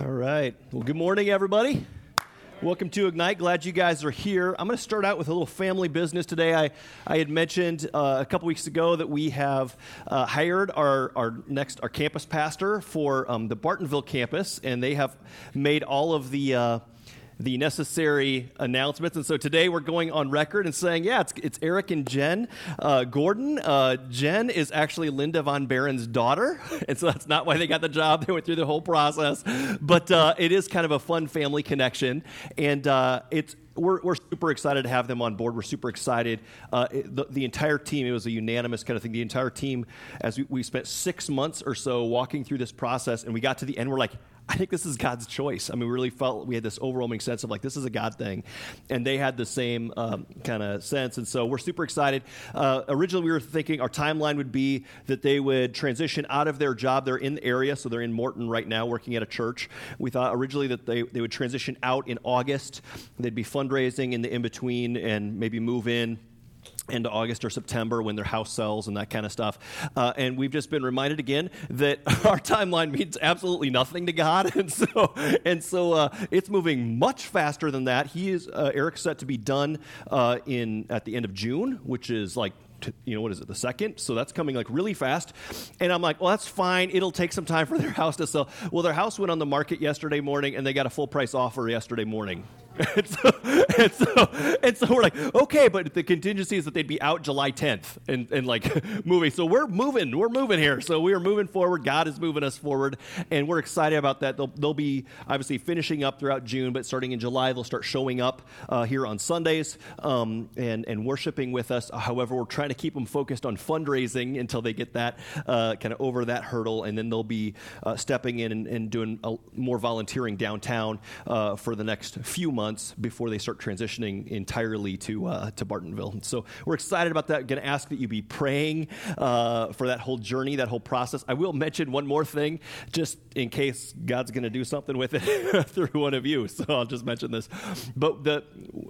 All right. Well, good morning, everybody. Welcome to Ignite. Glad you guys are here. I'm going to start out with a little family business today. I, I had mentioned uh, a couple weeks ago that we have uh, hired our, our next our campus pastor for um, the Bartonville campus, and they have made all of the uh, the necessary announcements. And so today we're going on record and saying, yeah, it's, it's Eric and Jen uh, Gordon. Uh, Jen is actually Linda Von Baron's daughter. And so that's not why they got the job. They went through the whole process. But uh, it is kind of a fun family connection. And uh, it's we're, we're super excited to have them on board. We're super excited. Uh, the, the, entire team, it was a unanimous kind of thing. The entire team, as we, we spent six months or so walking through this process, and we got to the end, we're like, I think this is God's choice. I mean, we really felt we had this overwhelming sense of like, this is a God thing. And they had the same um, kind of sense. And so we're super excited. Uh, originally, we were thinking our timeline would be that they would transition out of their job. They're in the area, so they're in Morton right now working at a church. We thought originally that they, they would transition out in August. They'd be fundraising in the in between and maybe move in into August or September when their house sells and that kind of stuff. Uh, and we've just been reminded again that our timeline means absolutely nothing to God, and so and so uh, it's moving much faster than that. He is uh, Eric's set to be done uh, in at the end of June, which is like you know what is it the second? So that's coming like really fast. And i'm like well that's fine. It'll take some time for their house to sell. Well their house went on the market yesterday morning and they got a full price offer yesterday morning and, so, and, so, and so we're like, okay, but the contingency is that they'd be out July 10th and, and like moving. So we're moving, we're moving here. So we are moving forward. God is moving us forward, and we're excited about that. They'll, they'll be obviously finishing up throughout June, but starting in July, they'll start showing up uh, here on Sundays um, and, and worshiping with us. However, we're trying to keep them focused on fundraising until they get that uh, kind of over that hurdle, and then they'll be uh, stepping in and, and doing a, more volunteering downtown uh, for the next few months months before they start transitioning entirely to uh, to Bartonville. So we're excited about that. Going to ask that you be praying uh, for that whole journey, that whole process. I will mention one more thing, just in case God's going to do something with it through one of you. So I'll just mention this. But the,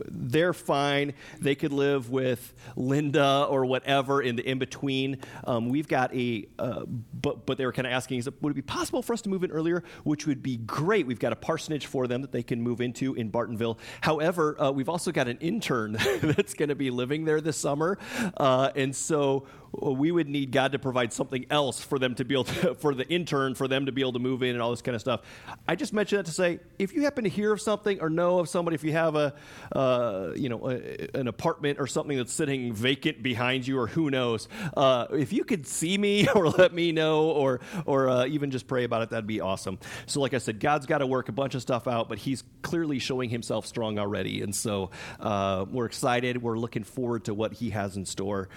they're fine. They could live with Linda or whatever in the in between. Um, we've got a, uh, but but they were kind of asking, would it be possible for us to move in earlier? Which would be great. We've got a parsonage for them that they can move into in Bartonville. However, uh, we've also got an intern that's going to be living there this summer. Uh, and so we would need God to provide something else for them to be able to, for the intern, for them to be able to move in and all this kind of stuff. I just mentioned that to say, if you happen to hear of something or know of somebody, if you have a, uh, you know, a, an apartment or something that's sitting vacant behind you, or who knows, uh, if you could see me or let me know, or or uh, even just pray about it, that'd be awesome. So, like I said, God's got to work a bunch of stuff out, but He's clearly showing Himself strong already, and so uh, we're excited. We're looking forward to what He has in store.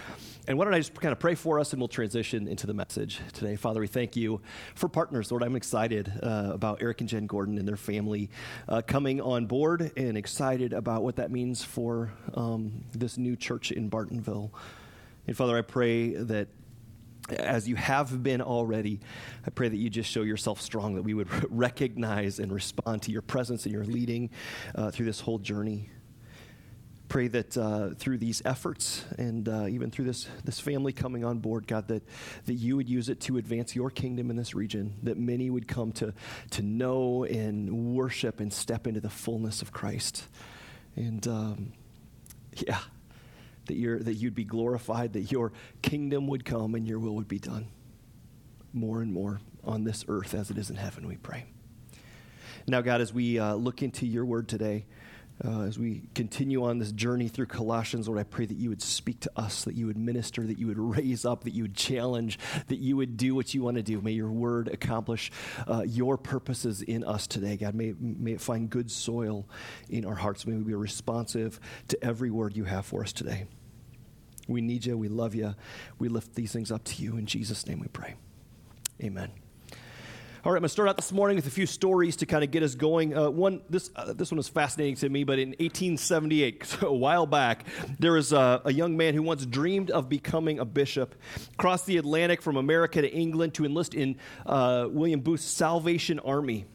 And why don't I just kind of pray for us and we'll transition into the message today. Father, we thank you for partners. Lord, I'm excited uh, about Eric and Jen Gordon and their family uh, coming on board and excited about what that means for um, this new church in Bartonville. And Father, I pray that as you have been already, I pray that you just show yourself strong, that we would recognize and respond to your presence and your leading uh, through this whole journey pray that uh, through these efforts and uh, even through this, this family coming on board, God, that, that you would use it to advance your kingdom in this region, that many would come to, to know and worship and step into the fullness of Christ. And um, yeah, that, you that you'd be glorified, that your kingdom would come and your will would be done more and more on this earth as it is in heaven, we pray. Now, God, as we uh, look into your word today, uh, as we continue on this journey through Colossians, Lord, I pray that you would speak to us, that you would minister, that you would raise up, that you would challenge, that you would do what you want to do. May your word accomplish uh, your purposes in us today, God. May, may it find good soil in our hearts. May we be responsive to every word you have for us today. We need you. We love you. We lift these things up to you. In Jesus' name we pray. Amen. All right, I'm going to start out this morning with a few stories to kind of get us going. Uh, one, this uh, this one was fascinating to me, but in 1878, so a while back, there was a, a young man who once dreamed of becoming a bishop, crossed the Atlantic from America to England to enlist in uh, William Booth's Salvation Army.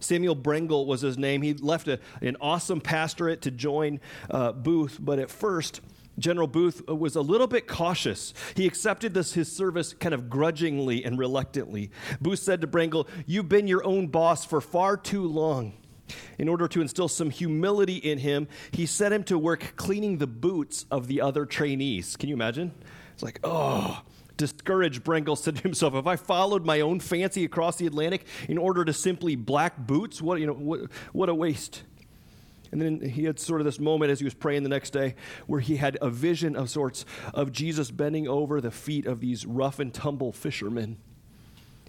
Samuel Brengle was his name. He left a, an awesome pastorate to join uh, Booth, but at first, General Booth was a little bit cautious. He accepted this his service kind of grudgingly and reluctantly. Booth said to Brengle, "You've been your own boss for far too long." In order to instill some humility in him, he set him to work cleaning the boots of the other trainees. Can you imagine? It's like, oh, discouraged, Brengle said to himself, if I followed my own fancy across the Atlantic in order to simply black boots, what, you know, what, what a waste. And then he had sort of this moment as he was praying the next day where he had a vision of sorts of Jesus bending over the feet of these rough and tumble fishermen.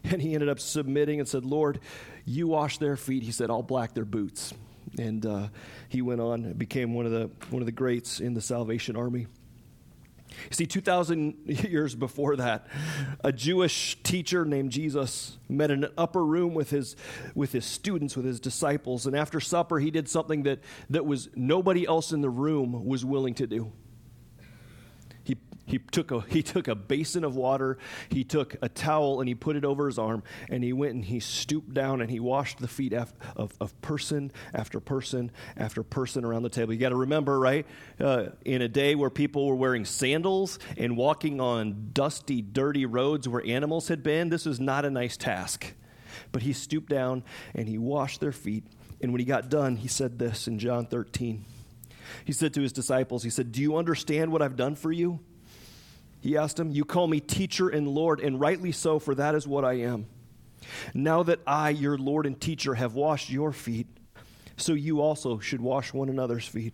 And he ended up submitting and said, Lord, you wash their feet. He said, I'll black their boots. And uh, he went on, became one of, the, one of the greats in the Salvation Army. See, 2,000 years before that, a Jewish teacher named Jesus met in an upper room with his, with his students, with his disciples. And after supper, he did something that, that was nobody else in the room was willing to do. He took, a, he took a basin of water, he took a towel, and he put it over his arm, and he went and he stooped down and he washed the feet of, of, of person after person after person around the table. You got to remember, right? Uh, in a day where people were wearing sandals and walking on dusty, dirty roads where animals had been, this was not a nice task. But he stooped down and he washed their feet. And when he got done, he said this in John 13. He said to his disciples, He said, Do you understand what I've done for you? He asked him, You call me teacher and Lord, and rightly so, for that is what I am. Now that I, your Lord and teacher, have washed your feet, so you also should wash one another's feet.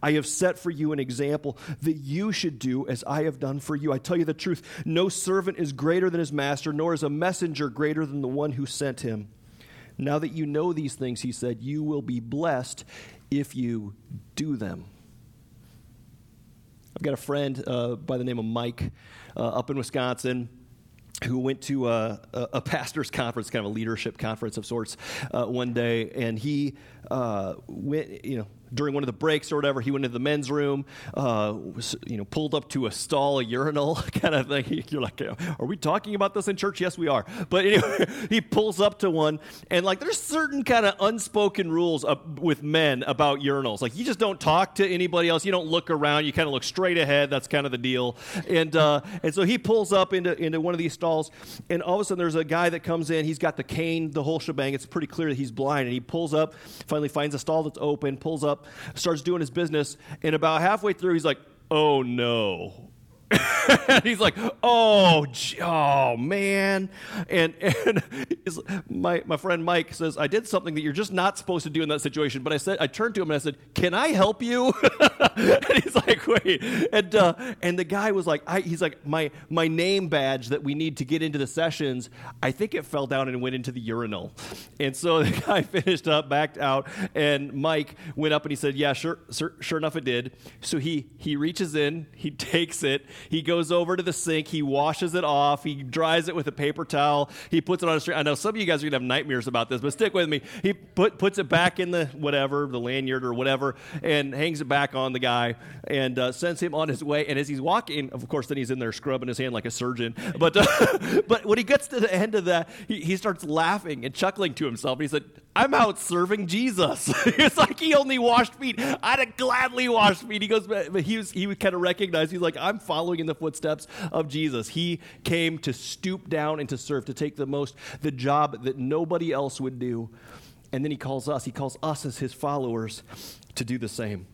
I have set for you an example that you should do as I have done for you. I tell you the truth no servant is greater than his master, nor is a messenger greater than the one who sent him. Now that you know these things, he said, you will be blessed if you do them. I've got a friend uh, by the name of Mike uh, up in Wisconsin who went to a, a, pastor's conference, kind of a leadership conference of sorts, uh, one day, and he uh, went, you know, during one of the breaks or whatever, he went into the men's room, uh, was, you know, pulled up to a stall, a urinal kind of thing. You're like, are we talking about this in church? Yes, we are. But anyway, he pulls up to one, and like, there's certain kind of unspoken rules with men about urinals. Like, you just don't talk to anybody else. You don't look around. You kind of look straight ahead. That's kind of the deal. And uh, and so he pulls up into into one of these stalls, and all of a sudden there's a guy that comes in. He's got the cane, the whole shebang. It's pretty clear that he's blind, and he pulls up. Finally, finds a stall that's open. Pulls up up, starts doing his business, and about halfway through, he's like, oh no. he's like, oh, oh man, and and my my friend Mike says, I did something that you're just not supposed to do in that situation. But I said, I turned to him and I said, Can I help you? and he's like, Wait, and uh, and the guy was like, I, he's like, my my name badge that we need to get into the sessions, I think it fell down and went into the urinal, and so the guy finished up, backed out, and Mike went up and he said, Yeah, sure, sure, sure enough, it did. So he he reaches in, he takes it he goes over to the sink, he washes it off, he dries it with a paper towel, he puts it on a string. I know some of you guys are gonna have nightmares about this, but stick with me. He put, puts it back in the whatever, the lanyard or whatever, and hangs it back on the guy and uh, sends him on his way. And as he's walking, of course, then he's in there scrubbing his hand like a surgeon. But uh, but when he gets to the end of that, he, he starts laughing and chuckling to himself. He said, I'm out serving Jesus. it's like he only washed feet. I'd have gladly washed feet. He goes, but he was he would kind of recognize. He's like, I'm following in the footsteps of Jesus. He came to stoop down and to serve, to take the most the job that nobody else would do. And then he calls us. He calls us as his followers to do the same.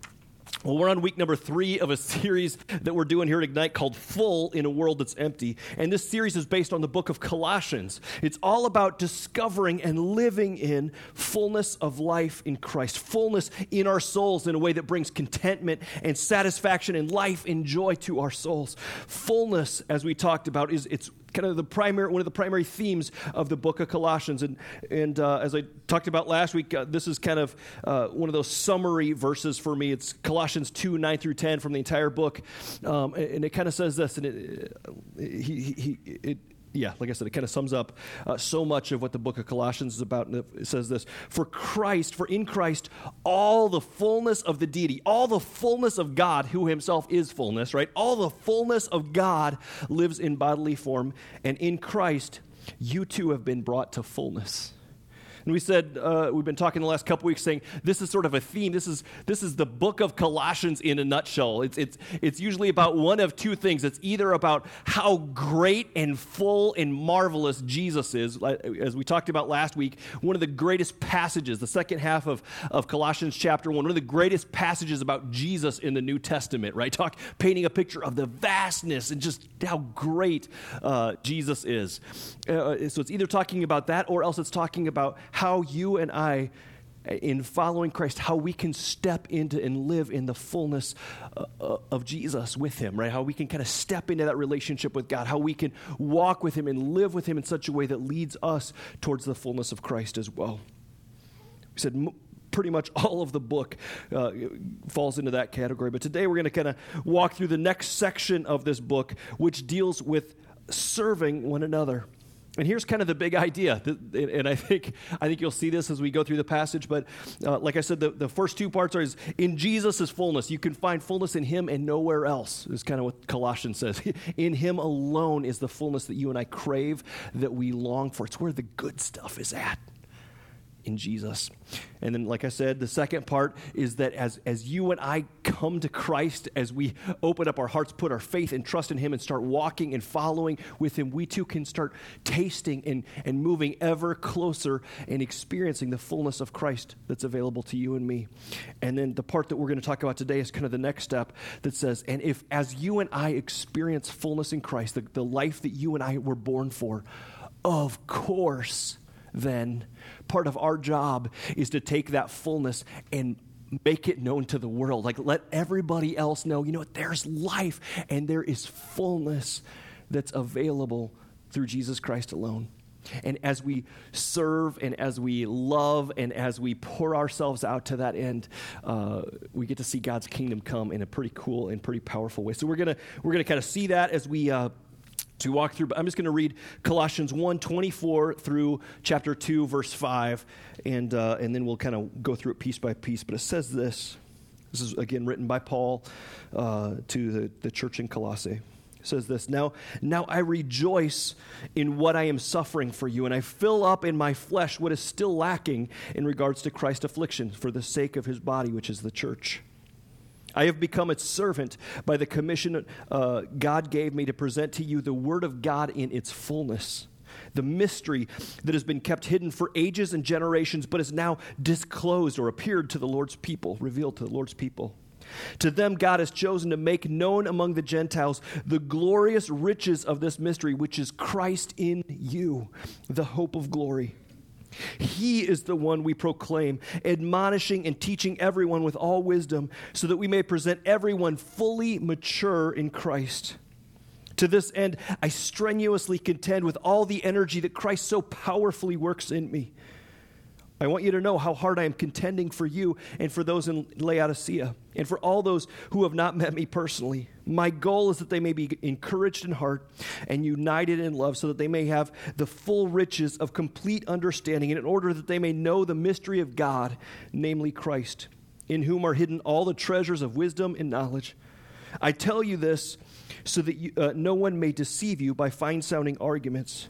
Well, we're on week number three of a series that we're doing here at Ignite called Full in a World That's Empty. And this series is based on the book of Colossians. It's all about discovering and living in fullness of life in Christ, fullness in our souls in a way that brings contentment and satisfaction and life and joy to our souls. Fullness, as we talked about, is it's kind of the primary one of the primary themes of the book of Colossians. And and uh, as I talked about last week, uh, this is kind of uh, one of those summary verses for me. It's Colossians two nine through ten from the entire book, um, and, it kind of says this, and it, he, he, it, yeah, like I said, it kind of sums up uh, so much of what the book of Colossians is about. And it says this For Christ, for in Christ, all the fullness of the deity, all the fullness of God, who himself is fullness, right? All the fullness of God lives in bodily form. And in Christ, you too have been brought to fullness. And we said, uh, we've been talking the last couple weeks saying this is sort of a theme. This is, this is the book of Colossians in a nutshell. It's, it's, it's usually about one of two things. It's either about how great and full and marvelous Jesus is, as we talked about last week, one of the greatest passages, the second half of, of Colossians chapter 1, one of the greatest passages about Jesus in the New Testament, right? Talk, painting a picture of the vastness and just how great uh, Jesus is. Uh, so it's either talking about that or else it's talking about how you and I, in following Christ, how we can step into and live in the fullness uh, uh, of Jesus with Him, right? How we can kind of step into that relationship with God, how we can walk with Him and live with Him in such a way that leads us towards the fullness of Christ as well. We said, pretty much all of the book uh, falls into that category. But today we're going to kind of walk through the next section of this book, which deals with serving one another. And here's kind of the big idea, and I think I think you'll see this as we go through the passage. But uh, like I said, the, the first two parts are is in Jesus' fullness. You can find fullness in Him and nowhere else. Is kind of what Colossians says. in Him alone is the fullness that you and I crave, that we long for. It's where the good stuff is at in Jesus. And then, like I said, the second part is that as, as you and I come to Christ, as we open up our hearts, put our faith and trust in Him, and start walking and following with Him, we too can start tasting and, and moving ever closer and experiencing the fullness of Christ that's available to you and me. And then the part that we're going to talk about today is kind of the next step that says, and if as you and I experience fullness in Christ, the, the life that you and I were born for, of course, then part of our job is to take that fullness and make it known to the world. Like, let everybody else know, you know what, there's life and there is fullness that's available through Jesus Christ alone. And as we serve and as we love and as we pour ourselves out to that end, uh, we get to see God's kingdom come in a pretty cool and pretty powerful way. So we're gonna we're gonna kind of see that as we uh, to walk through, but I'm just going to read Colossians 1 24 through chapter 2, verse 5, and, uh, and then we'll kind of go through it piece by piece. But it says this this is again written by Paul uh, to the, the church in Colossae. It says this now, now I rejoice in what I am suffering for you, and I fill up in my flesh what is still lacking in regards to Christ's affliction for the sake of his body, which is the church I have become its servant by the commission uh, God gave me to present to you the Word of God in its fullness. The mystery that has been kept hidden for ages and generations, but is now disclosed or appeared to the Lord's people, revealed to the Lord's people. To them, God has chosen to make known among the Gentiles the glorious riches of this mystery, which is Christ in you, the hope of glory. He is the one we proclaim, admonishing and teaching everyone with all wisdom, so that we may present everyone fully mature in Christ. To this end, I strenuously contend with all the energy that Christ so powerfully works in me. I want you to know how hard I am contending for you and for those in Laodicea and for all those who have not met me personally. My goal is that they may be encouraged in heart and united in love so that they may have the full riches of complete understanding and in order that they may know the mystery of God, namely Christ, in whom are hidden all the treasures of wisdom and knowledge. I tell you this so that you, uh, no one may deceive you by fine sounding arguments.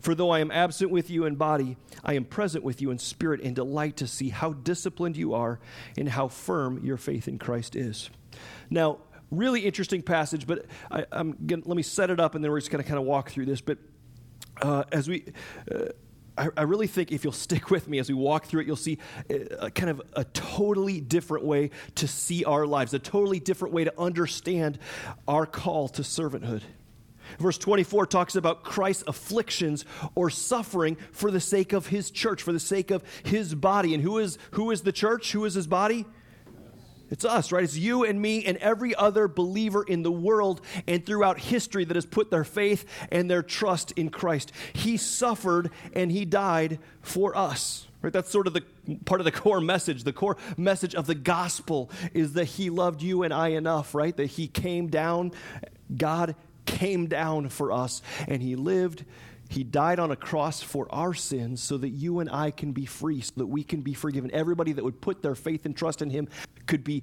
For though I am absent with you in body, I am present with you in spirit and delight to see how disciplined you are and how firm your faith in Christ is. Now, really interesting passage, but I, am gonna, let me set it up and then we're just going to kind of walk through this. But uh, as we. Uh, I, really think if you'll stick with me as we walk through it, you'll see a, a kind of a totally different way to see our lives, a totally different way to understand our call to servanthood. Verse 24 talks about Christ's afflictions or suffering for the sake of his church, for the sake of his body. And who is, who is the church? Who is his body? It's us, right? It's you and me and every other believer in the world and throughout history that has put their faith and their trust in Christ. He suffered and he died for us. Right? That's sort of the part of the core message. The core message of the gospel is that he loved you and I enough, right? That he came down, God came down for us and he lived. He died on a cross for our sins so that you and I can be free, so that we can be forgiven. Everybody that would put their faith and trust in him could be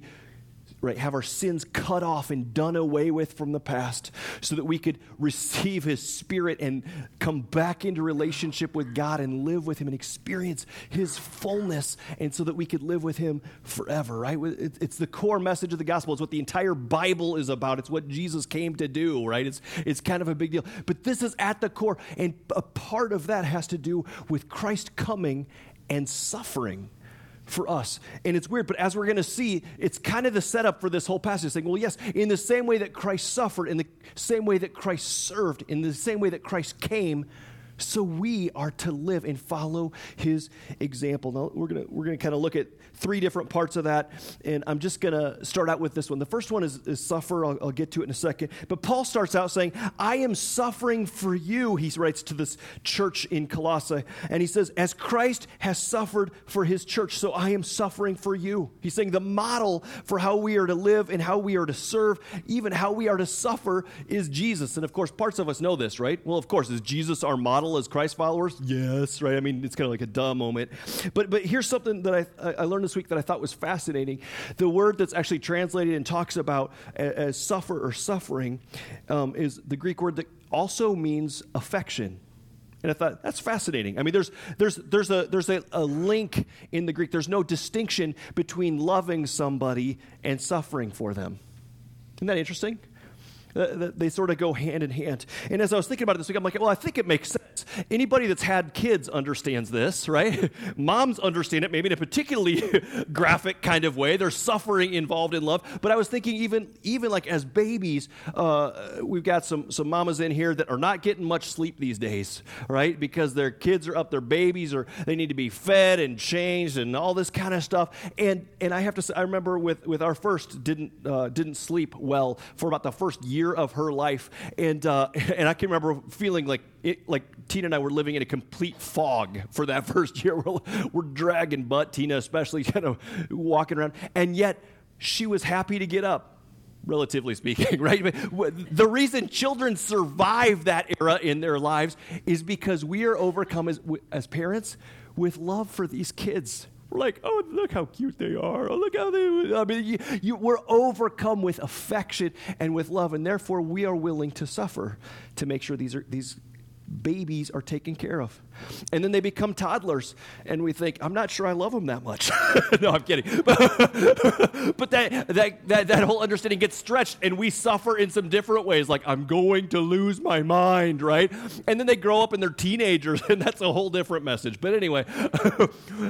right, have our sins cut off and done away with from the past so that we could receive his spirit and come back into relationship with God and live with him and experience his fullness and so that we could live with him forever, right? It's the core message of the gospel. It's what the entire Bible is about. It's what Jesus came to do, right? It's, it's kind of a big deal. But this is at the core, and a part of that has to do with Christ coming and suffering for us. And it's weird, but as we're going to see, it's kind of the setup for this whole passage saying, well, yes, in the same way that Christ suffered, in the same way that Christ served, in the same way that Christ came, so we are to live and follow his example. Now, we're going to we're going to kind of look at three different parts of that. And I'm just going to start out with this one. The first one is, is suffer. I'll, I'll, get to it in a second. But Paul starts out saying, I am suffering for you, he writes to this church in Colossae. And he says, As Christ has suffered for his church, so I am suffering for you. He's saying the model for how we are to live and how we are to serve, even how we are to suffer, is Jesus. And of course, parts of us know this, right? Well, of course, is Jesus our model as Christ followers? Yes, right? I mean, it's kind of like a dumb moment. But, but here's something that I, I learned this week that I thought was fascinating. The word that's actually translated and talks about as suffer or suffering um, is the Greek word that also means affection. And I thought that's fascinating. I mean, there's there's there's a there's a, a, link in the Greek. There's no distinction between loving somebody and suffering for them. Isn't that interesting? Uh, they sort of go hand in hand. And as I was thinking about it this week, I'm like, well, I think it makes sense. Anybody that's had kids understands this, right? Moms understand it, maybe in a particularly graphic kind of way. There's suffering involved in love. But I was thinking, even even like as babies, uh, we've got some some mamas in here that are not getting much sleep these days, right? Because their kids are up, their babies, or they need to be fed and changed and all this kind of stuff. And and I have to say, I remember with with our first didn't uh, didn't sleep well for about the first year year of her life. And, uh, and I can remember feeling like, it, like Tina and I were living in a complete fog for that first year. We're, we're dragging butt, Tina especially, kind of walking around. And yet, she was happy to get up relatively speaking, right? The reason children survive that era in their lives is because we are overcome as, as parents with love for these kids. We're like, oh, look how cute they are. Oh, look how they. I mean, you, you, we're overcome with affection and with love, and therefore we are willing to suffer to make sure these are these babies are taken care of. And then they become toddlers, and we think, I'm not sure I love them that much. no, I'm kidding. but that, that, that, that whole understanding gets stretched, and we suffer in some different ways, like, I'm going to lose my mind, right? And then they grow up and they're teenagers, and that's a whole different message. But anyway,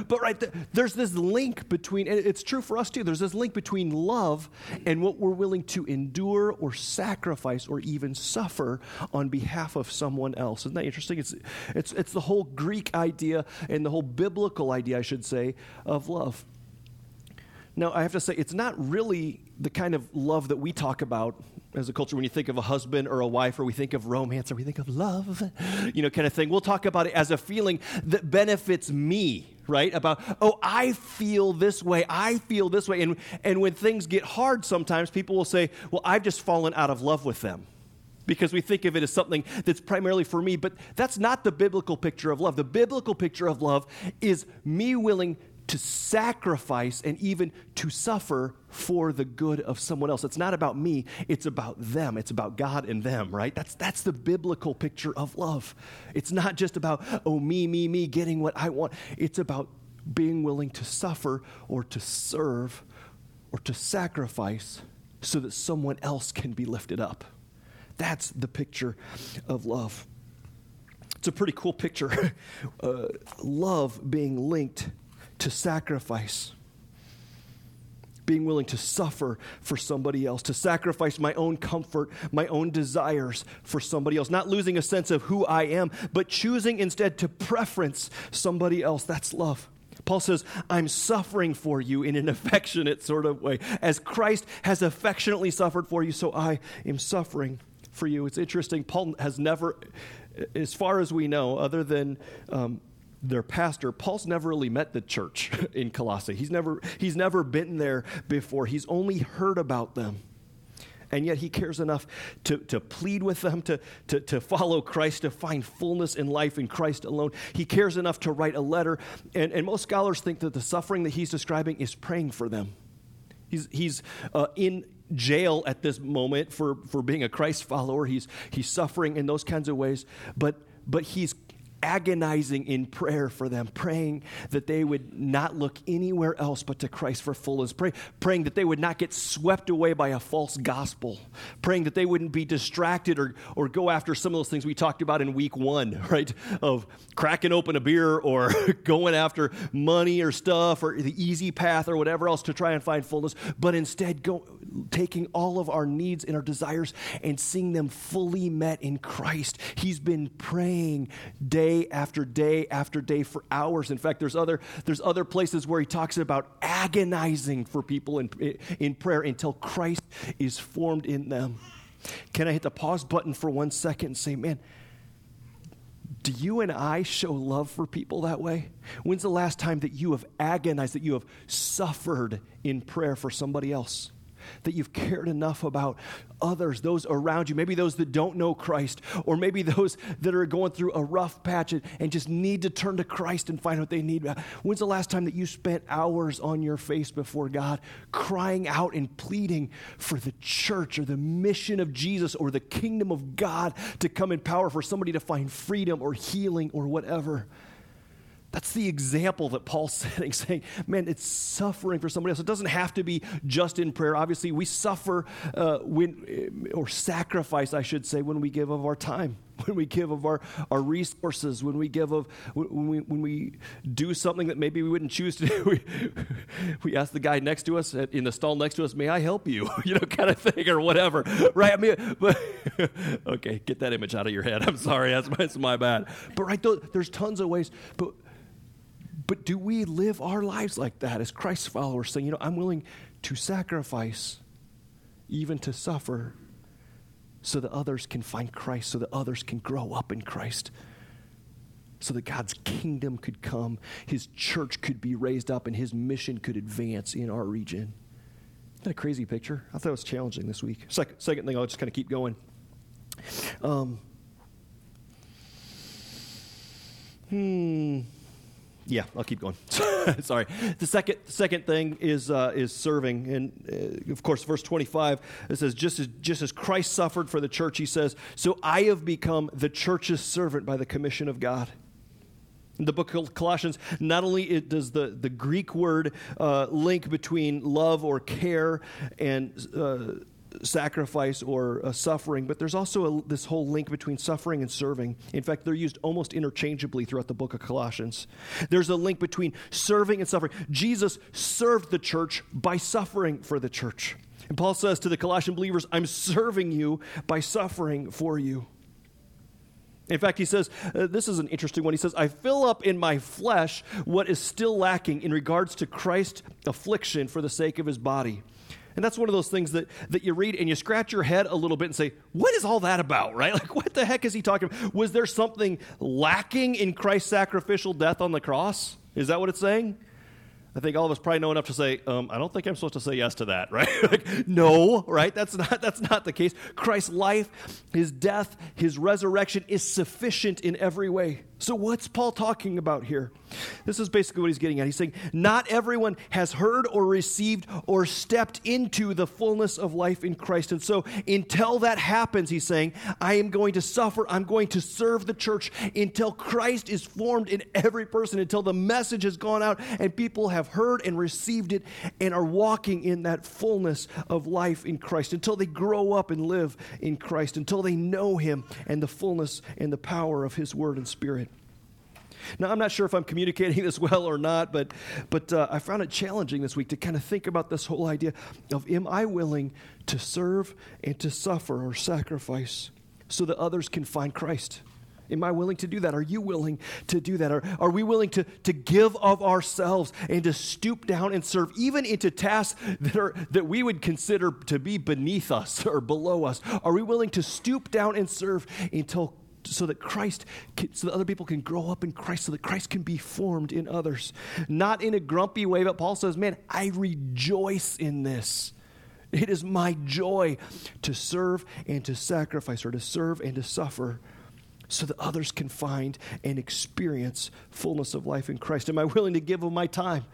but right, there's this link between, and it's true for us too, there's this link between love and what we're willing to endure or sacrifice or even suffer on behalf of someone else. Isn't that interesting? It's, it's, it's the whole whole Greek idea and the whole biblical idea, I should say, of love. Now, I have to say, it's not really the kind of love that we talk about as a culture when you think of a husband or a wife or we think of romance or we think of love, you know, kind of thing. We'll talk about it as a feeling that benefits me, right? About, oh, I feel this way, I feel this way. And, and when things get hard, sometimes people will say, well, I've just fallen out of love with them because we think of it as something that's primarily for me, but that's not the biblical picture of love. The biblical picture of love is me willing to sacrifice and even to suffer for the good of someone else. It's not about me, it's about them. It's about God and them, right? That's that's the biblical picture of love. It's not just about oh me me me getting what I want. It's about being willing to suffer or to serve or to sacrifice so that someone else can be lifted up. That's the picture of love. It's a pretty cool picture. uh, love being linked to sacrifice being willing to suffer for somebody else, to sacrifice my own comfort, my own desires for somebody else, not losing a sense of who I am, but choosing instead to preference somebody else. That's love. Paul says, I'm suffering for you in an affectionate sort of way. As Christ has affectionately suffered for you, so I am suffering for you. It's interesting. Paul has never, as far as we know, other than um, their pastor, Paul's never really met the church in Colossae. He's never, he's never been there before. He's only heard about them. And yet he cares enough to, to plead with them, to, to, to follow Christ, to find fullness in life in Christ alone. He cares enough to write a letter. And, and most scholars think that the suffering that he's describing is praying for them He's, he's uh, in jail at this moment for, for being a Christ follower. He's, he's suffering in those kinds of ways, but, but he's agonizing in prayer for them, praying that they would not look anywhere else but to Christ for fullness, pray, praying that they would not get swept away by a false gospel, praying that they wouldn't be distracted or, or go after some of those things we talked about in week one, right? Of cracking open a beer or going after money or stuff or the easy path or whatever else to try and find fullness, but instead go, taking all of our needs and our desires and seeing them fully met in Christ. He's been praying day day after day after day for hours. In fact, there's other, there's other places where he talks about agonizing for people in, in prayer until Christ is formed in them. Can I hit the pause button for one second and say, man, do you and I show love for people that way? When's the last time that you have agonized, that you have suffered in prayer for somebody else? That you've cared enough about others, those around you, maybe those that don't know Christ, or maybe those that are going through a rough patch and just need to turn to Christ and find what they need. When's the last time that you spent hours on your face before God crying out and pleading for the church or the mission of Jesus or the kingdom of God to come in power for somebody to find freedom or healing or whatever? That's the example that Paul's setting, saying, man, it's suffering for somebody else. It doesn't have to be just in prayer. Obviously, we suffer uh, when, or sacrifice, I should say, when we give of our time, when we give of our, our resources, when we give of, when we, when we do something that maybe we wouldn't choose to do. We, we ask the guy next to us, in the stall next to us, may I help you? You know, kind of thing, or whatever, right? I mean, but, okay, get that image out of your head. I'm sorry, that's my, that's my bad. But right, there's tons of ways, but but do we live our lives like that as Christ followers, saying, you know, I'm willing to sacrifice, even to suffer, so that others can find Christ, so that others can grow up in Christ, so that God's kingdom could come, His church could be raised up, and His mission could advance in our region? Isn't that a crazy picture? I thought it was challenging this week. Second, second thing, I'll just kind of keep going. Um, hmm. Yeah, I'll keep going. Sorry. The second second thing is uh, is serving, and uh, of course, verse twenty five it says, "Just as just as Christ suffered for the church, he says, so I have become the church's servant by the commission of God." In the book of Colossians, not only it does the, the Greek word uh, link between love or care and uh, sacrifice or uh, suffering, but there's also a, this whole link between suffering and serving. In fact, they're used almost interchangeably throughout the book of Colossians. There's a link between serving and suffering. Jesus served the church by suffering for the church. And Paul says to the Colossian believers, I'm serving you by suffering for you. In fact, he says, uh, this is an interesting one. He says, I fill up in my flesh what is still lacking in regards to Christ's affliction for the sake of his body and that's one of those things that, that you read and you scratch your head a little bit and say, what is all that about, right? Like, what the heck is he talking about? Was there something lacking in Christ's sacrificial death on the cross? Is that what it's saying? I think all of us probably know enough to say, um, I don't think I'm supposed to say yes to that, right? like, no, right? That's not, that's not the case. Christ's life, his death, his resurrection is sufficient in every way. So, what's Paul talking about here? This is basically what he's getting at. He's saying, Not everyone has heard or received or stepped into the fullness of life in Christ. And so, until that happens, he's saying, I am going to suffer. I'm going to serve the church until Christ is formed in every person, until the message has gone out and people have heard and received it and are walking in that fullness of life in Christ, until they grow up and live in Christ, until they know him and the fullness and the power of his word and spirit. Now, I'm not sure if I'm communicating this well or not, but, but uh, I found it challenging this week to kind of think about this whole idea of am I willing to serve and to suffer or sacrifice so that others can find Christ? Am I willing to do that? Are you willing to do that? Are, are we willing to, to give of ourselves and to stoop down and serve even into tasks that, are, that we would consider to be beneath us or below us? Are we willing to stoop down and serve until so that Christ, can, so that other people can grow up in Christ, so that Christ can be formed in others. Not in a grumpy way, but Paul says, Man, I rejoice in this. It is my joy to serve and to sacrifice, or to serve and to suffer, so that others can find and experience fullness of life in Christ. Am I willing to give of my time?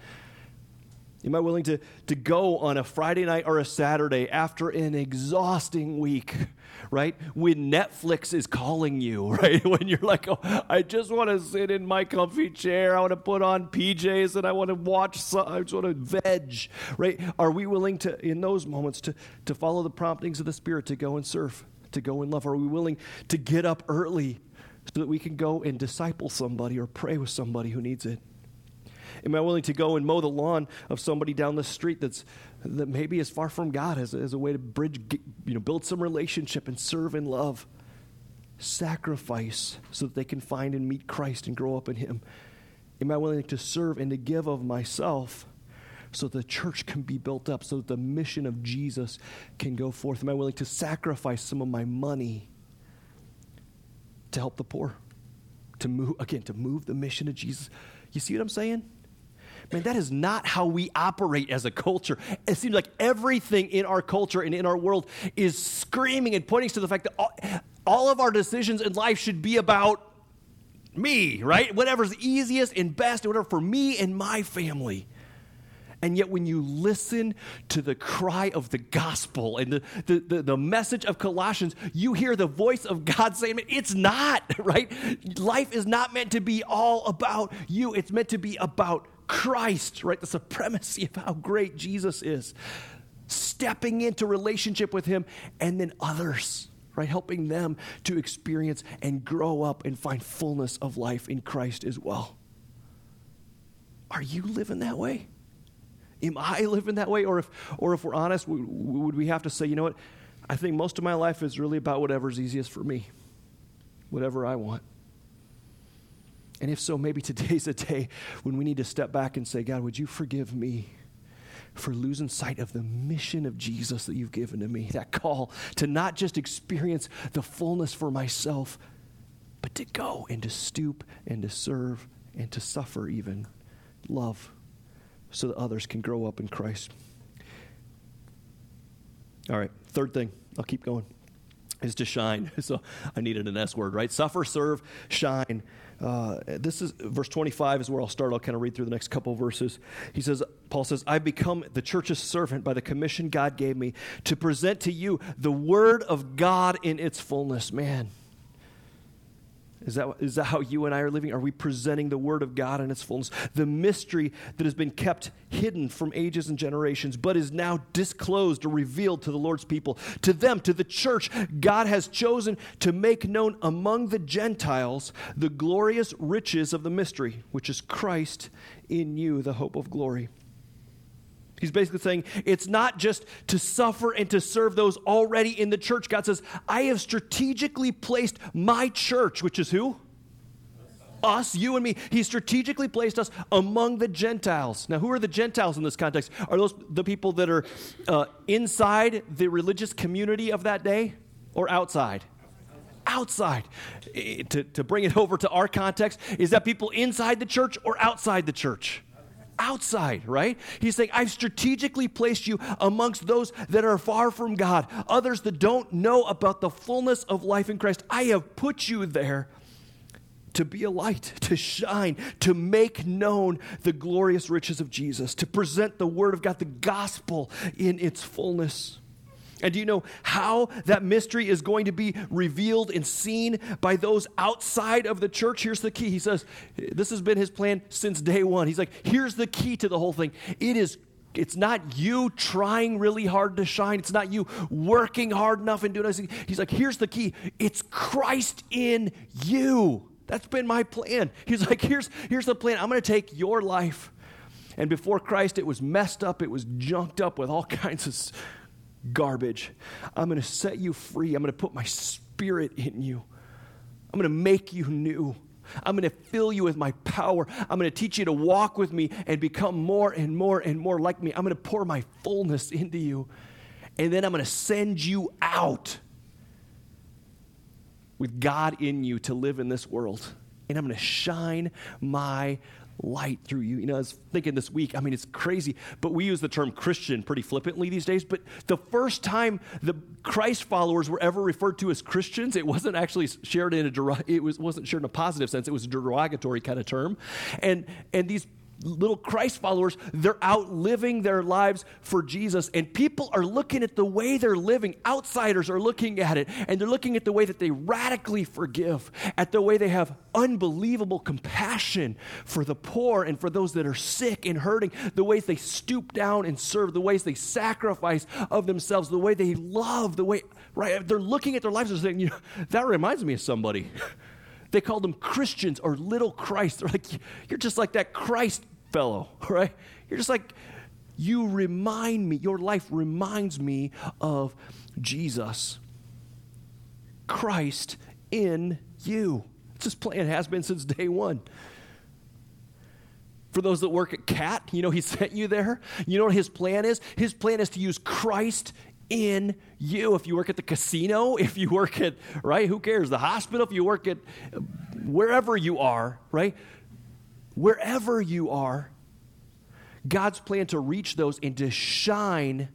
Am I willing to, to go on a Friday night or a Saturday after an exhausting week, right? When Netflix is calling you, right? When you're like, oh, I just want to sit in my comfy chair. I want to put on PJs and I want to watch, I just want to veg, right? Are we willing to, in those moments, to, to follow the promptings of the Spirit to go and serve, to go and love? Are we willing to get up early so that we can go and disciple somebody or pray with somebody who needs it? Am I willing to go and mow the lawn of somebody down the street that's that maybe is far from God as, as a way to bridge, you know, build some relationship and serve and love? Sacrifice so that they can find and meet Christ and grow up in Him. Am I willing to serve and to give of myself? so the church can be built up, so that the mission of Jesus can go forth? Am I willing to sacrifice some of my money to help the poor? To move, again, to move the mission of Jesus. You see what I'm saying? Man, that is not how we operate as a culture. It seems like everything in our culture and in our world is screaming and pointing to the fact that all, all of our decisions in life should be about me, right? Whatever's easiest and best, whatever for me and my family. And yet, when you listen to the cry of the gospel and the, the, the, the, message of Colossians, you hear the voice of God saying, It's not, right? Life is not meant to be all about you, it's meant to be about Christ, right? The supremacy of how great Jesus is. Stepping into relationship with Him and then others, right? Helping them to experience and grow up and find fullness of life in Christ as well. Are you living that way? Am I living that way? Or if, or if we're honest, would we have to say, you know what? I think most of my life is really about whatever's easiest for me, whatever I want. And if so, maybe today's a day when we need to step back and say, God, would you forgive me for losing sight of the mission of Jesus that you've given to me? That call to not just experience the fullness for myself, but to go and to stoop and to serve and to suffer even, love, so that others can grow up in Christ. All right, third thing, I'll keep going, is to shine. So I needed an S word, right? Suffer, serve, shine. Uh, this is verse 25 is where I'll start. I'll kind of read through the next couple verses. He says, Paul says, I've become the church's servant by the commission God gave me to present to you the word of God in its fullness. Man, is that, is that how you and I are living? Are we presenting the Word of God in its fullness? The mystery that has been kept hidden from ages and generations, but is now disclosed or revealed to the Lord's people. To them, to the church, God has chosen to make known among the Gentiles the glorious riches of the mystery, which is Christ in you, the hope of glory. He's basically saying it's not just to suffer and to serve those already in the church. God says, I have strategically placed my church, which is who? Us, you and me. He strategically placed us among the Gentiles. Now, who are the Gentiles in this context? Are those the people that are uh, inside the religious community of that day or outside? Outside. To, to bring it over to our context, is that people inside the church or outside the church? Outside, right? He's saying, I've strategically placed you amongst those that are far from God, others that don't know about the fullness of life in Christ. I have put you there to be a light, to shine, to make known the glorious riches of Jesus, to present the Word of God, the gospel in its fullness. And do you know how that mystery is going to be revealed and seen by those outside of the church? Here's the key. He says, This has been his plan since day one. He's like, Here's the key to the whole thing. It is it's not you trying really hard to shine. It's not you working hard enough and doing anything. He's like, here's the key. It's Christ in you. That's been my plan. He's like, here's, here's the plan. I'm going to take your life. And before Christ, it was messed up. It was junked up with all kinds of garbage. I'm going to set you free. I'm going to put my spirit in you. I'm going to make you new. I'm going to fill you with my power. I'm going to teach you to walk with me and become more and more and more like me. I'm going to pour my fullness into you. And then I'm going to send you out with God in you to live in this world. And I'm going to shine my light through you. You know, I was thinking this week, I mean, it's crazy, but we use the term Christian pretty flippantly these days. But the first time the Christ followers were ever referred to as Christians, it wasn't actually shared in a, it was, wasn't shared in a positive sense. It was a derogatory kind of term. And, and these little Christ followers, they're out living their lives for Jesus. And people are looking at the way they're living. Outsiders are looking at it, and they're looking at the way that they radically forgive, at the way they have unbelievable compassion for the poor and for those that are sick and hurting, the ways they stoop down and serve, the ways they sacrifice of themselves, the way they love, the way, right? They're looking at their lives and saying, you know, that reminds me of somebody. They called them Christians or little Christ. They're like, you're just like that Christ fellow, right? You're just like, you remind me, your life reminds me of Jesus. Christ in you. It's his plan, it has been since day one. For those that work at CAT, you know, he sent you there. You know what his plan is? His plan is to use Christ in you. If you work at the casino, if you work at, right, who cares? The hospital, if you work at wherever you are, right? Wherever you are, God's plan to reach those and to shine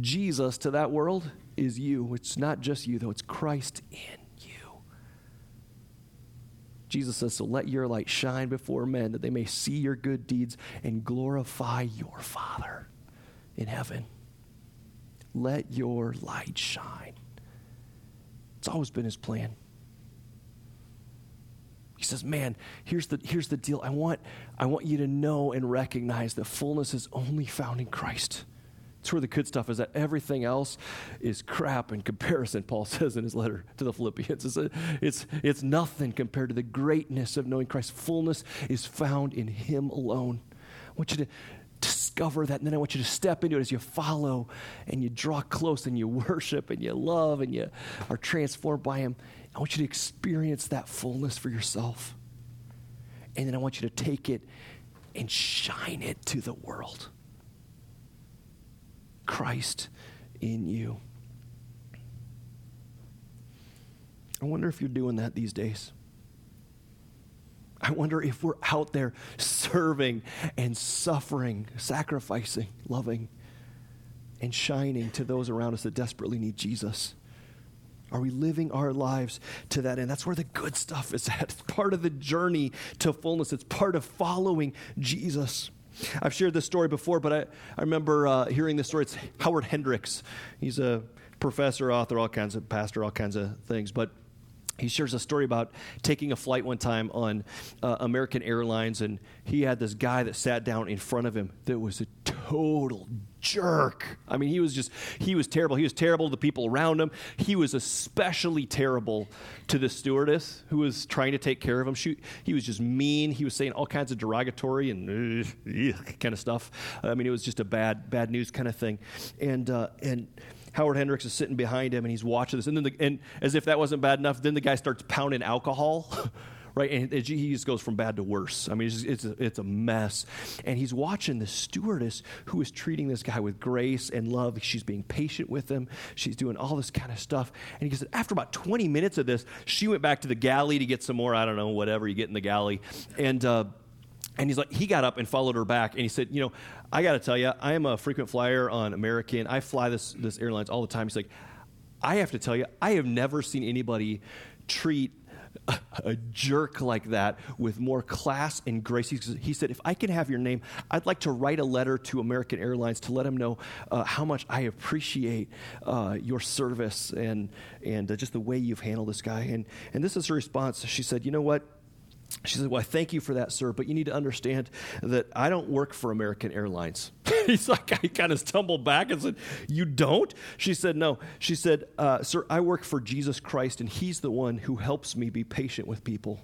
Jesus to that world is you. It's not just you, though, it's Christ in you. Jesus says, So let your light shine before men that they may see your good deeds and glorify your Father in heaven. Let your light shine. It's always been his plan. He says, Man, here's the, here's the deal. I want, I want you to know and recognize that fullness is only found in Christ. It's where the good stuff is that everything else is crap in comparison, Paul says in his letter to the Philippians. It's, a, it's, it's nothing compared to the greatness of knowing Christ. Fullness is found in Him alone. I want you to discover that. And then I want you to step into it as you follow and you draw close and you worship and you love and you are transformed by Him. I want you to experience that fullness for yourself. And then I want you to take it and shine it to the world. Christ in you. I wonder if you're doing that these days. I wonder if we're out there serving and suffering, sacrificing, loving, and shining to those around us that desperately need Jesus. Are we living our lives to that end? That's where the good stuff is at. It's part of the journey to fullness, it's part of following Jesus. I've shared this story before, but I, I remember uh, hearing this story. It's Howard Hendricks. He's a professor, author, all kinds of pastor, all kinds of things. But he shares a story about taking a flight one time on uh, American Airlines, and he had this guy that sat down in front of him that was a total jerk. I mean, he was just, he was terrible. He was terrible to the people around him. He was especially terrible to the stewardess who was trying to take care of him. She, he was just mean. He was saying all kinds of derogatory and uh, kind of stuff. I mean, it was just a bad, bad news kind of thing. And, uh, and, Howard Hendricks is sitting behind him and he's watching this. And then, the, and as if that wasn't bad enough, then the guy starts pounding alcohol. right? And it, he just goes from bad to worse. I mean, it's, it's, a, it's a mess. And he's watching the stewardess who is treating this guy with grace and love. She's being patient with him. She's doing all this kind of stuff. And he said, after about 20 minutes of this, she went back to the galley to get some more, I don't know, whatever you get in the galley. And, uh, and he's like, he got up and followed her back, and he said, you know, I got to tell you, I am a frequent flyer on American. I fly this this airlines all the time. He's like, I have to tell you, I have never seen anybody treat a, jerk like that with more class and grace. He, he, said, if I can have your name, I'd like to write a letter to American Airlines to let them know uh, how much I appreciate uh, your service and and uh, just the way you've handled this guy. And and this is her response. She said, you know what? She said, Well, thank you for that, sir, but you need to understand that I don't work for American Airlines. He's like, I kind of stumbled back and said, You don't? She said, No. She said, uh, Sir, I work for Jesus Christ, and He's the one who helps me be patient with people.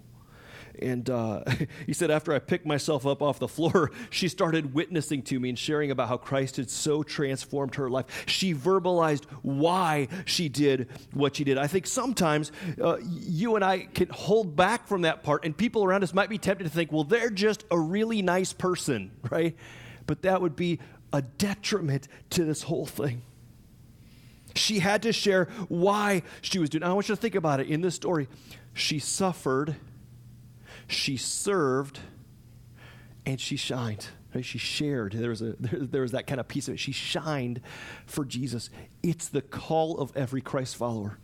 And uh, he said, after I picked myself up off the floor, she started witnessing to me and sharing about how Christ had so transformed her life. She verbalized why she did what she did. I think sometimes uh, you and I can hold back from that part, and people around us might be tempted to think, well, they're just a really nice person, right? But that would be a detriment to this whole thing. She had to share why she was doing. I want you to think about it in this story. She suffered she served and she shined. Right? She shared. There was, a, there, there was that kind of piece of it. She shined for Jesus. It's the call of every Christ follower.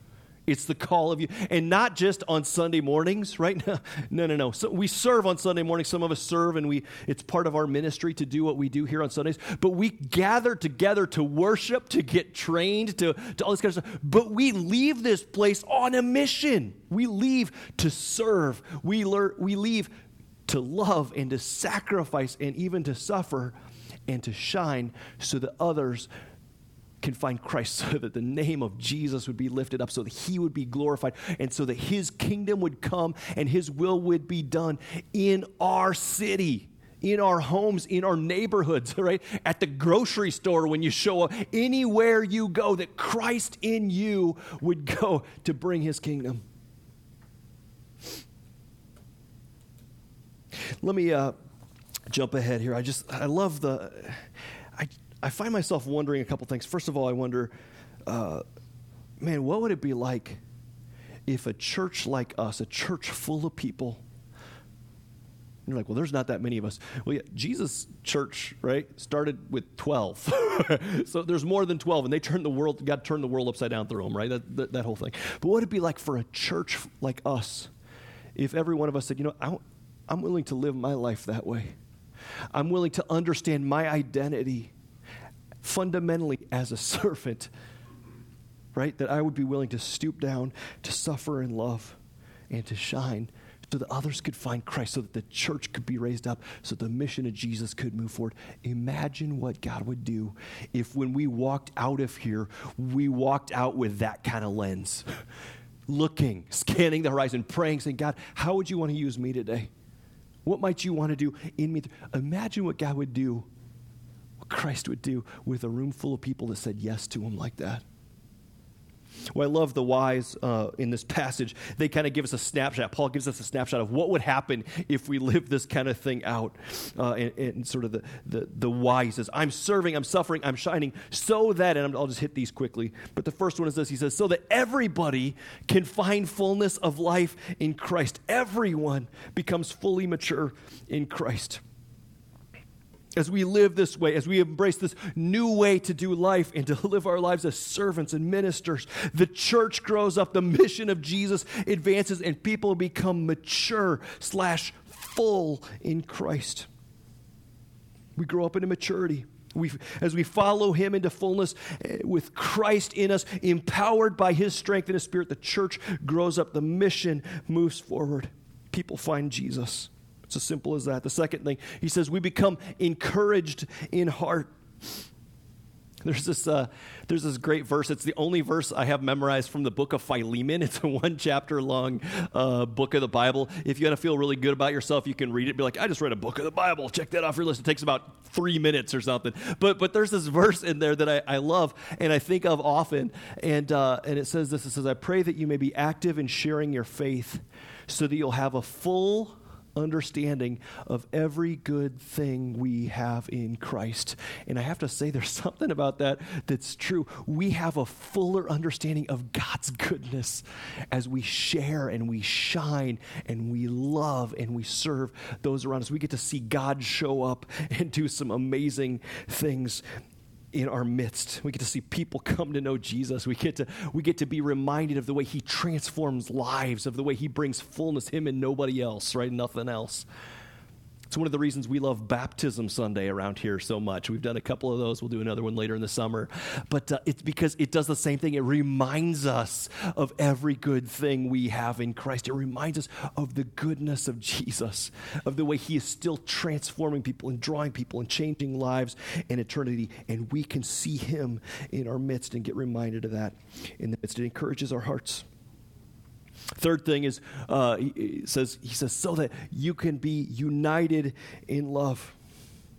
It's the call of you. And not just on Sunday mornings, right? No, no, no. So we serve on Sunday mornings. Some of us serve and we it's part of our ministry to do what we do here on Sundays. But we gather together to worship, to get trained, to, to all this kind of stuff. But we leave this place on a mission. We leave to serve. We learn we leave to love and to sacrifice and even to suffer and to shine so that others can find Christ so that the name of Jesus would be lifted up, so that he would be glorified, and so that his kingdom would come and his will would be done in our city. In our homes, in our neighborhoods, right? At the grocery store when you show up, anywhere you go, that Christ in you would go to bring his kingdom. Let me uh, jump ahead here. I just, I love the, I, find myself wondering a couple things. First of all, I wonder, uh, man, what would it be like if a church like us, a church full of people, you're like, well, there's not that many of us. Well, yeah, Jesus' church, right, started with 12. so there's more than 12, and they turned the world, God turned the world upside down through them, right? That, that, that whole thing. But what would it be like for a church like us if every one of us said, you know, I, I'm willing to live my life that way? I'm willing to understand my identity fundamentally as a servant, right? That I would be willing to stoop down, to suffer and love, and to shine so that others could find Christ, so that the church could be raised up, so the mission of Jesus could move forward. Imagine what God would do if, when we walked out of here, we walked out with that kind of lens, looking, scanning the horizon, praying, saying, God, how would you want to use me today? What might you want to do in me? Imagine what God would do, Christ would do with a room full of people that said yes to him like that. Well, I love the wise uh, in this passage. They kind of give us a snapshot. Paul gives us a snapshot of what would happen if we live this kind of thing out. Uh, and, and, sort of the, the, the wise says, I'm serving, I'm suffering, I'm shining, so that, and I'll just hit these quickly. But the first one is this He says, so that everybody can find fullness of life in Christ. Everyone becomes fully mature in Christ as we live this way, as we embrace this new way to do life and to live our lives as servants and ministers, the church grows up, the mission of Jesus advances, and people become mature slash full in Christ. We grow up into maturity. We, as we follow him into fullness eh, with Christ in us, empowered by his strength and his spirit, the church grows up, the mission moves forward. People find Jesus. It's as simple as that. The second thing, he says, we become encouraged in heart. There's this, uh, there's this great verse. It's the only verse I have memorized from the book of Philemon. It's a one chapter long uh, book of the Bible. If you want to feel really good about yourself, you can read it. Be like, I just read a book of the Bible. Check that off your list. It takes about three minutes or something. But but there's this verse in there that I, I love and I think of often. And uh, and it says this. It says, I pray that you may be active in sharing your faith, so that you'll have a full understanding of every good thing we have in Christ. And I have to say, there's something about that that's true. We have a fuller understanding of God's goodness as we share and we shine and we love and we serve those around us. We get to see God show up and do some amazing things in our midst. We get to see people come to know Jesus. We get to, we get to be reminded of the way he transforms lives, of the way he brings fullness, him and nobody else, right? Nothing else. It's one of the reasons we love Baptism Sunday around here so much. We've done a couple of those. We'll do another one later in the summer. But uh, it's because it does the same thing. It reminds us of every good thing we have in Christ. It reminds us of the goodness of Jesus, of the way He is still transforming people and drawing people and changing lives in eternity. And we can see Him in our midst and get reminded of that in the midst. It encourages our hearts. Third thing is, uh, he says, he says, so that you can be united in love.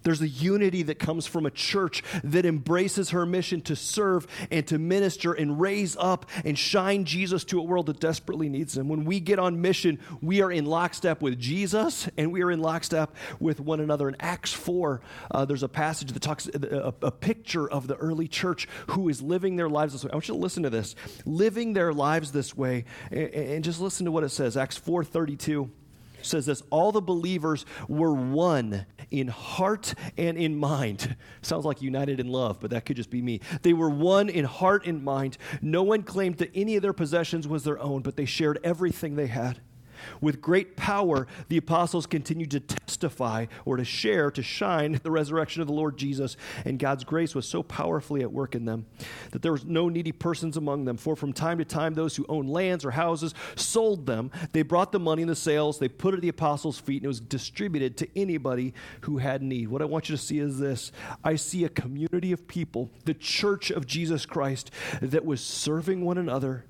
There's a unity that comes from a church that embraces her mission to serve and to minister and raise up and shine Jesus to a world that desperately needs him. When we get on mission, we are in lockstep with Jesus and we are in lockstep with one another. In Acts 4, uh, there's a passage that talks, a, a picture of the early church who is living their lives this way. I want you to listen to this. Living their lives this way and, and just listen to what it says. Acts 4 32. Says this all the believers were one in heart and in mind. Sounds like united in love, but that could just be me. They were one in heart and mind. No one claimed that any of their possessions was their own, but they shared everything they had. With great power, the apostles continued to testify or to share, to shine the resurrection of the Lord Jesus, and God's grace was so powerfully at work in them that there was no needy persons among them. For from time to time, those who owned lands or houses sold them. They brought the money in the sales, they put it at the apostles' feet, and it was distributed to anybody who had need. What I want you to see is this I see a community of people, the church of Jesus Christ, that was serving one another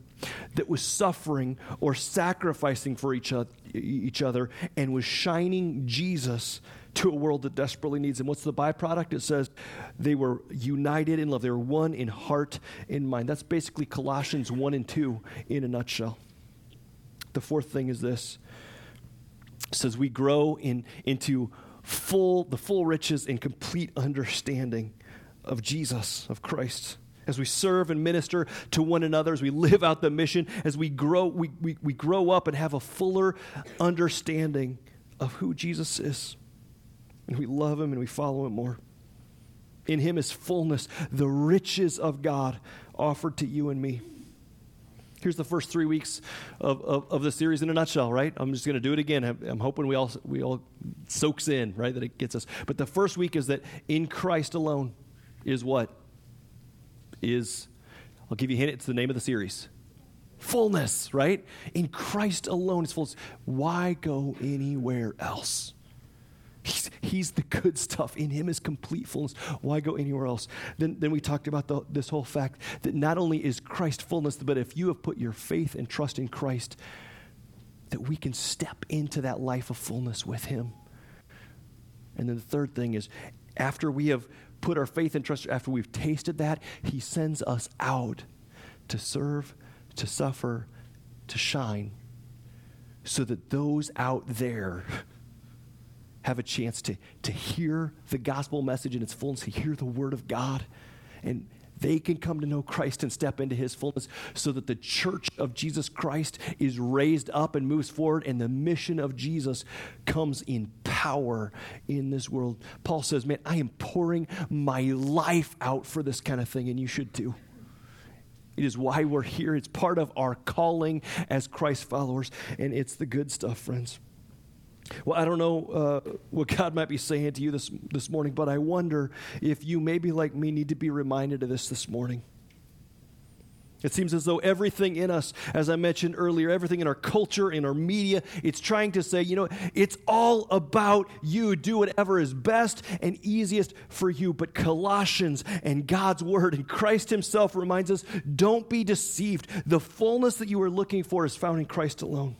that was suffering or sacrificing for each other, each other and was shining Jesus to a world that desperately needs him. What's the byproduct? It says they were united in love. They were one in heart and mind. That's basically Colossians 1 and 2 in a nutshell. The fourth thing is this. It says we grow in, into full the full riches and complete understanding of Jesus, of Christ as we serve and minister to one another, as we live out the mission, as we grow, we, we, we grow up and have a fuller understanding of who Jesus is. And we love him and we follow him more. In him is fullness, the riches of God offered to you and me. Here's the first three weeks of, of, of the series in a nutshell, right? I'm just going to do it again. I'm, hoping we all, we all soaks in, right, that it gets us. But the first week is that in Christ alone is what? Is, I'll give you a hint, it's the name of the series. Fullness, right? In Christ alone is fullness. Why go anywhere else? He's, he's the good stuff. In him is complete fullness. Why go anywhere else? Then, then we talked about the, this whole fact that not only is Christ fullness, but if you have put your faith and trust in Christ, that we can step into that life of fullness with him. And then the third thing is after we have put our faith and trust, after we've tasted that, He sends us out to serve, to suffer, to shine, so that those out there have a chance to, to hear the gospel message in its fullness, to hear the word of God, and they can come to know Christ and step into his fullness so that the church of Jesus Christ is raised up and moves forward and the mission of Jesus comes in power in this world. Paul says, Man, I am pouring my life out for this kind of thing, and you should too. It is why we're here. It's part of our calling as Christ followers, and it's the good stuff, friends. Well, I don't know uh, what God might be saying to you this, this morning, but I wonder if you, maybe like me, need to be reminded of this this morning. It seems as though everything in us, as I mentioned earlier, everything in our culture, in our media, it's trying to say, you know, it's all about you. Do whatever is best and easiest for you. But Colossians and God's Word and Christ Himself reminds us don't be deceived. The fullness that you are looking for is found in Christ alone.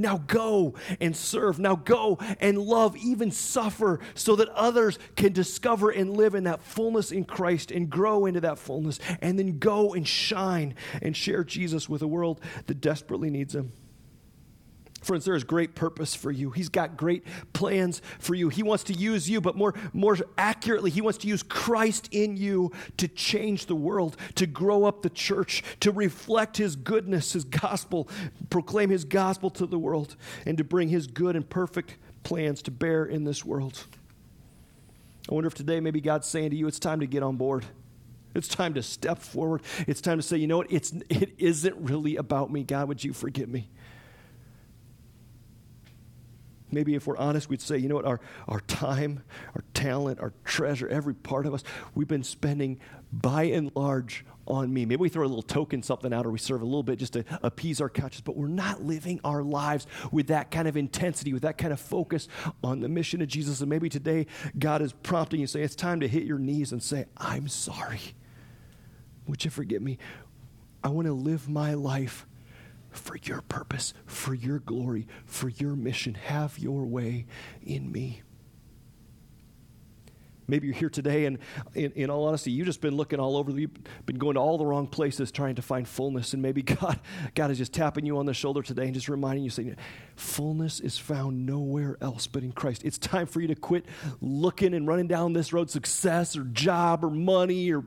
Now go and serve. Now go and love, even suffer, so that others can discover and live in that fullness in Christ and grow into that fullness. And then go and shine and share Jesus with a world that desperately needs him. Friends, there is great purpose for you. He's got great plans for you. He wants to use you, but more, more accurately, He wants to use Christ in you to change the world, to grow up the church, to reflect His goodness, His gospel, proclaim His gospel to the world, and to bring His good and perfect plans to bear in this world. I wonder if today maybe God's saying to you, it's time to get on board. It's time to step forward. It's time to say, you know what? It's, it isn't really about me. God, would you forgive me? Maybe if we're honest, we'd say, you know what, our, our time, our talent, our treasure, every part of us, we've been spending by and large on me. Maybe we throw a little token something out or we serve a little bit just to appease our conscience, but we're not living our lives with that kind of intensity, with that kind of focus on the mission of Jesus. And maybe today God is prompting you, say, it's time to hit your knees and say, I'm sorry. Would you forgive me? I want to live my life for your purpose, for your glory, for your mission. Have your way in me. Maybe you're here today, and in, in, all honesty, you've just been looking all over. You've been going to all the wrong places trying to find fullness. And maybe God, God is just tapping you on the shoulder today and just reminding you, saying, Fullness is found nowhere else but in Christ. It's time for you to quit looking and running down this road, success or job or money or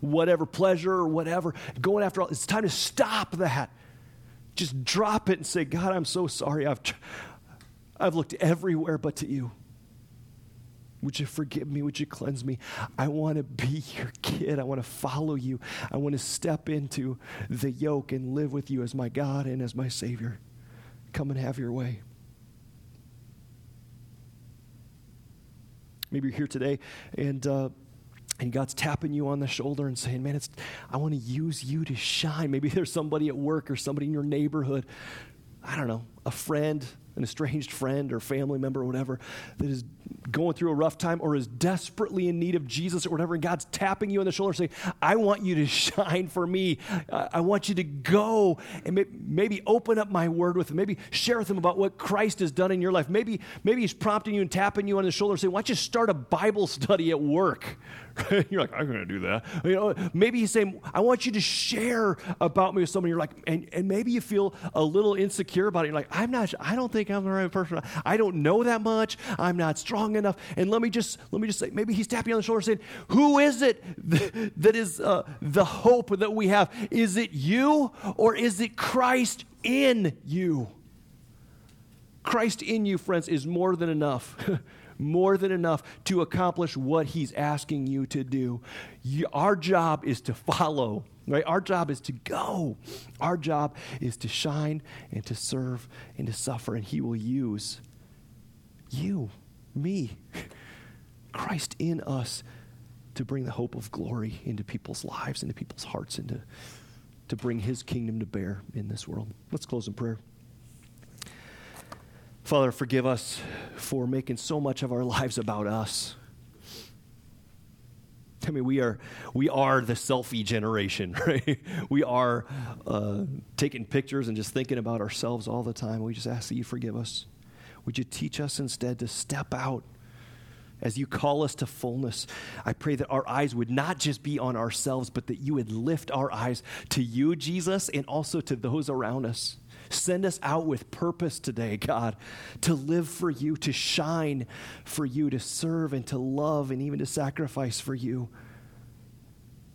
whatever, pleasure or whatever, going after all. It's time to stop that just drop it and say, God, I'm so sorry. I've, I've looked everywhere but to you. Would you forgive me? Would you cleanse me? I want to be your kid. I want to follow you. I want to step into the yoke and live with you as my God and as my Savior. Come and have your way. Maybe you're here today and. Uh, and God's tapping you on the shoulder and saying, Man, it's, I want to use you to shine. Maybe there's somebody at work or somebody in your neighborhood, I don't know, a friend, an estranged friend or family member or whatever that is going through a rough time or is desperately in need of Jesus or whatever, and God's tapping you on the shoulder saying, I want you to shine for me. I want you to go and maybe open up my word with him. Maybe share with him about what Christ has done in your life. Maybe, maybe he's prompting you and tapping you on the shoulder saying, Why don't you start a Bible study at work? you're like, I'm going to do that. You know, maybe he's saying, I want you to share about me with someone. You're like, and, and maybe you feel a little insecure about it. You're like, I'm not, I don't think I'm the right person. I don't know that much. I'm not strong enough. And let me just, let me just say, maybe he's tapping on the shoulder saying, who is it that is uh, the hope that we have? Is it you or is it Christ in you? Christ in you, friends, is more than enough. more than enough to accomplish what he's asking you to do. You, our job is to follow, right? Our job is to go. Our job is to shine and to serve and to suffer, and he will use you, me, Christ in us to bring the hope of glory into people's lives, into people's hearts, and to, to bring his kingdom to bear in this world. Let's close in prayer. Father, forgive us for making so much of our lives about us. I mean, we are we are the selfie generation, right? We are uh, taking pictures and just thinking about ourselves all the time. We just ask that you forgive us. Would you teach us instead to step out as you call us to fullness? I pray that our eyes would not just be on ourselves, but that you would lift our eyes to you, Jesus, and also to those around us. Send us out with purpose today, God, to live for you, to shine for you, to serve and to love and even to sacrifice for you.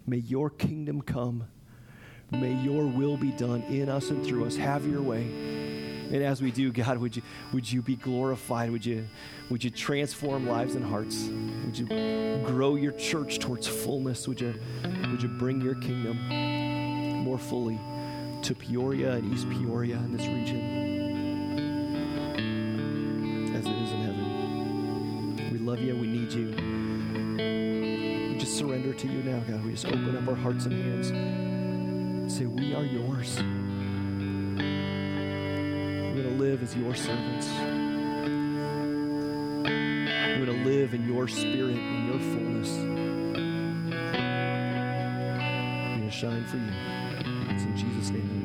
May your kingdom come. May your will be done in us and through us. Have your way. And as we do, God, would you, would you be glorified? Would you, would you transform lives and hearts? Would you grow your church towards fullness? Would you, would you bring your kingdom more fully? To Peoria and East Peoria in this region as it is in heaven. We love you. We need you. We just surrender to you now, God. We just open up our hearts and hands and say, We are yours. We're going to live as your servants. We're going to live in your spirit, in your fullness. We're going to shine for you. In Jesus' name.